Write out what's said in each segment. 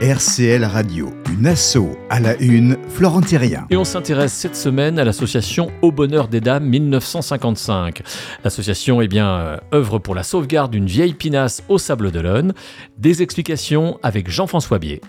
RCL Radio, une asso à la une, Florent Thérien. Et on s'intéresse cette semaine à l'association Au Bonheur des Dames 1955. L'association eh bien, euh, œuvre pour la sauvegarde d'une vieille pinasse au Sable d'Olonne. Des explications avec Jean-François Bier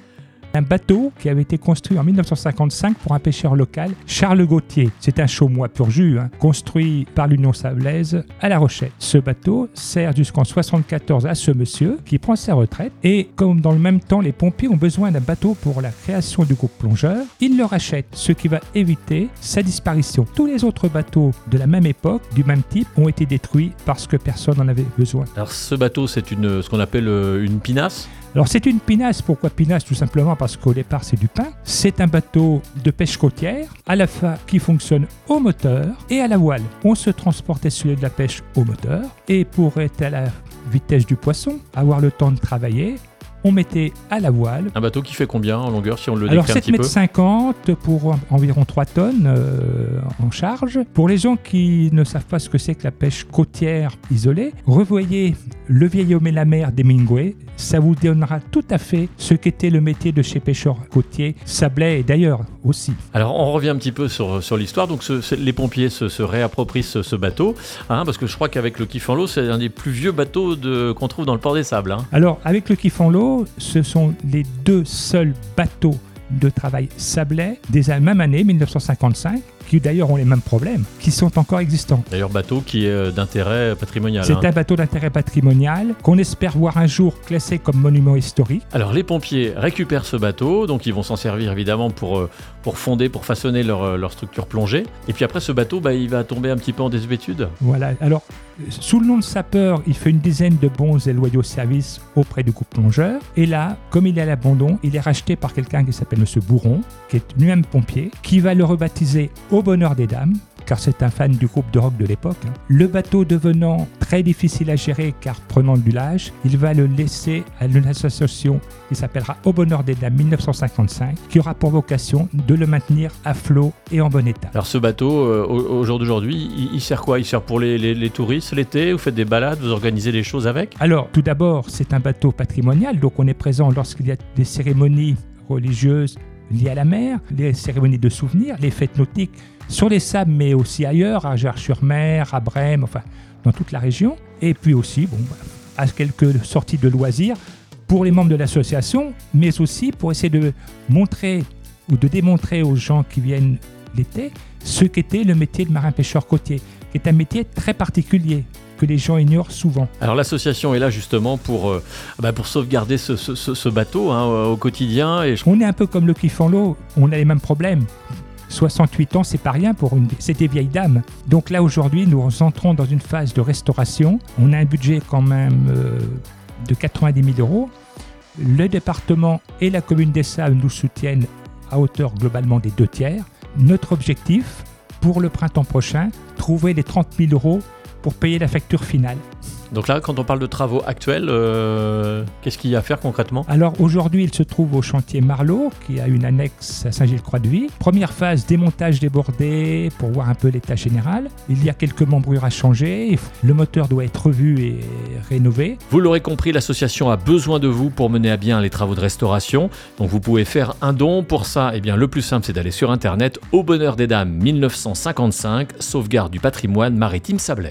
un bateau qui avait été construit en 1955 pour un pêcheur local, Charles Gauthier. C'est un chaumois pur jus, hein, construit par l'Union Sablaise à La Rochelle. Ce bateau sert jusqu'en 74 à ce monsieur qui prend sa retraite et comme dans le même temps les pompiers ont besoin d'un bateau pour la création du groupe plongeur, il le rachète, ce qui va éviter sa disparition. Tous les autres bateaux de la même époque, du même type, ont été détruits parce que personne n'en avait besoin. Alors ce bateau, c'est une, ce qu'on appelle euh, une pinasse? Alors c'est une pinasse. Pourquoi pinasse? Tout simplement parce qu'au départ c'est du pain. C'est un bateau de pêche côtière, à la fin qui fonctionne au moteur et à la voile. On se transportait sur de la pêche au moteur et pour être à la vitesse du poisson, avoir le temps de travailler, on mettait à la voile. Un bateau qui fait combien en longueur si on le Alors 7 mètres 50 pour environ 3 tonnes euh, en charge. Pour les gens qui ne savent pas ce que c'est que la pêche côtière isolée, revoyez Le vieil homme et la mer d'Hemingway. Ça vous donnera tout à fait ce qu'était le métier de chez pêcheur côtier, Sablé et d'ailleurs aussi. Alors on revient un petit peu sur, sur l'histoire. Donc les pompiers se, réapproprient ce, bateau, hein, parce que je crois qu'avec le l'eau, c'est un des plus vieux bateaux qu'on trouve dans le port des Sables. Hein. Alors avec le l'eau, ce sont les deux seuls bateaux de travail sablais des même année, 1955, qui d'ailleurs ont les mêmes problèmes, qui sont encore existants. D'ailleurs, bateau qui est euh, d'intérêt patrimonial. C'est hein. un bateau d'intérêt patrimonial qu'on espère voir un jour classé comme monument historique. Alors, les pompiers récupèrent ce bateau, donc ils vont s'en servir évidemment pour, euh, pour fonder, pour façonner leur, euh, leur structure plongée. Et puis après, ce bateau, bah, il va tomber un petit peu en désuétude. Voilà. Alors, sous le nom de sapeur, il fait une dizaine de bons et loyaux services auprès du groupe plongeur. Et là, comme il est à l'abandon, il est racheté par quelqu'un qui s'appelle M. Bourron, qui est lui-même pompier, qui va le rebaptiser au bonheur des dames, car c'est un fan du groupe de rock de l'époque. Le bateau devenant très difficile à gérer car prenant du l'âge, il va le laisser à une association qui s'appellera Au bonheur des dames 1955, qui aura pour vocation de le maintenir à flot et en bon état. Alors ce bateau, euh, au, jour d'aujourd'hui, il, sert quoi? Il sert pour les, touristes l'été? Vous faites des balades Vous organisez des choses avec? Alors tout d'abord, c'est un bateau patrimonial, donc on est présent lorsqu'il y a des cérémonies religieuses liées à la mer, les cérémonies de souvenirs, les fêtes nautiques sur les sables, mais aussi ailleurs, à Gers-sur-Mer, à Brême, enfin, dans toute la région. Et puis aussi, bon, bah, à quelques sorties de loisirs pour les membres de l'association, mais aussi pour essayer de montrer ou de démontrer aux gens qui viennent l'été ce qu'était le métier de marin-pêcheur côtier, est un métier très particulier que les gens ignorent souvent. Alors l'association est là justement pour, euh, bah, pour sauvegarder ce, bateau hein, au quotidien. Et On est un peu comme le l'eau, on a les mêmes problèmes. 68 ans, c'est pas rien pour une. C'est des vieilles dames. Donc là, aujourd'hui, nous entrons dans une phase de restauration. On a un budget quand même euh, de 90 000 euros. Le département et la commune des Sables nous soutiennent à hauteur globalement des deux tiers. Notre objectif, pour le printemps prochain, trouver les 30 000 euros pour payer la facture finale. Donc là, quand on parle de travaux actuels, euh, qu'est-ce qu'il y a à faire concrètement? Alors aujourd'hui, il se trouve au chantier Marlot, qui a une annexe à Saint-Gilles-Croix-de-Vie. Première phase, démontage des bordées pour voir un peu l'état général. Il y a quelques membrures à changer. Le moteur doit être revu et rénové. Vous l'aurez compris, l'association a besoin de vous pour mener à bien les travaux de restauration. Donc vous pouvez faire un don. Pour ça, eh bien, le plus simple, c'est d'aller sur Internet au bonheur des dames 1955, sauvegarde du patrimoine maritime sablais.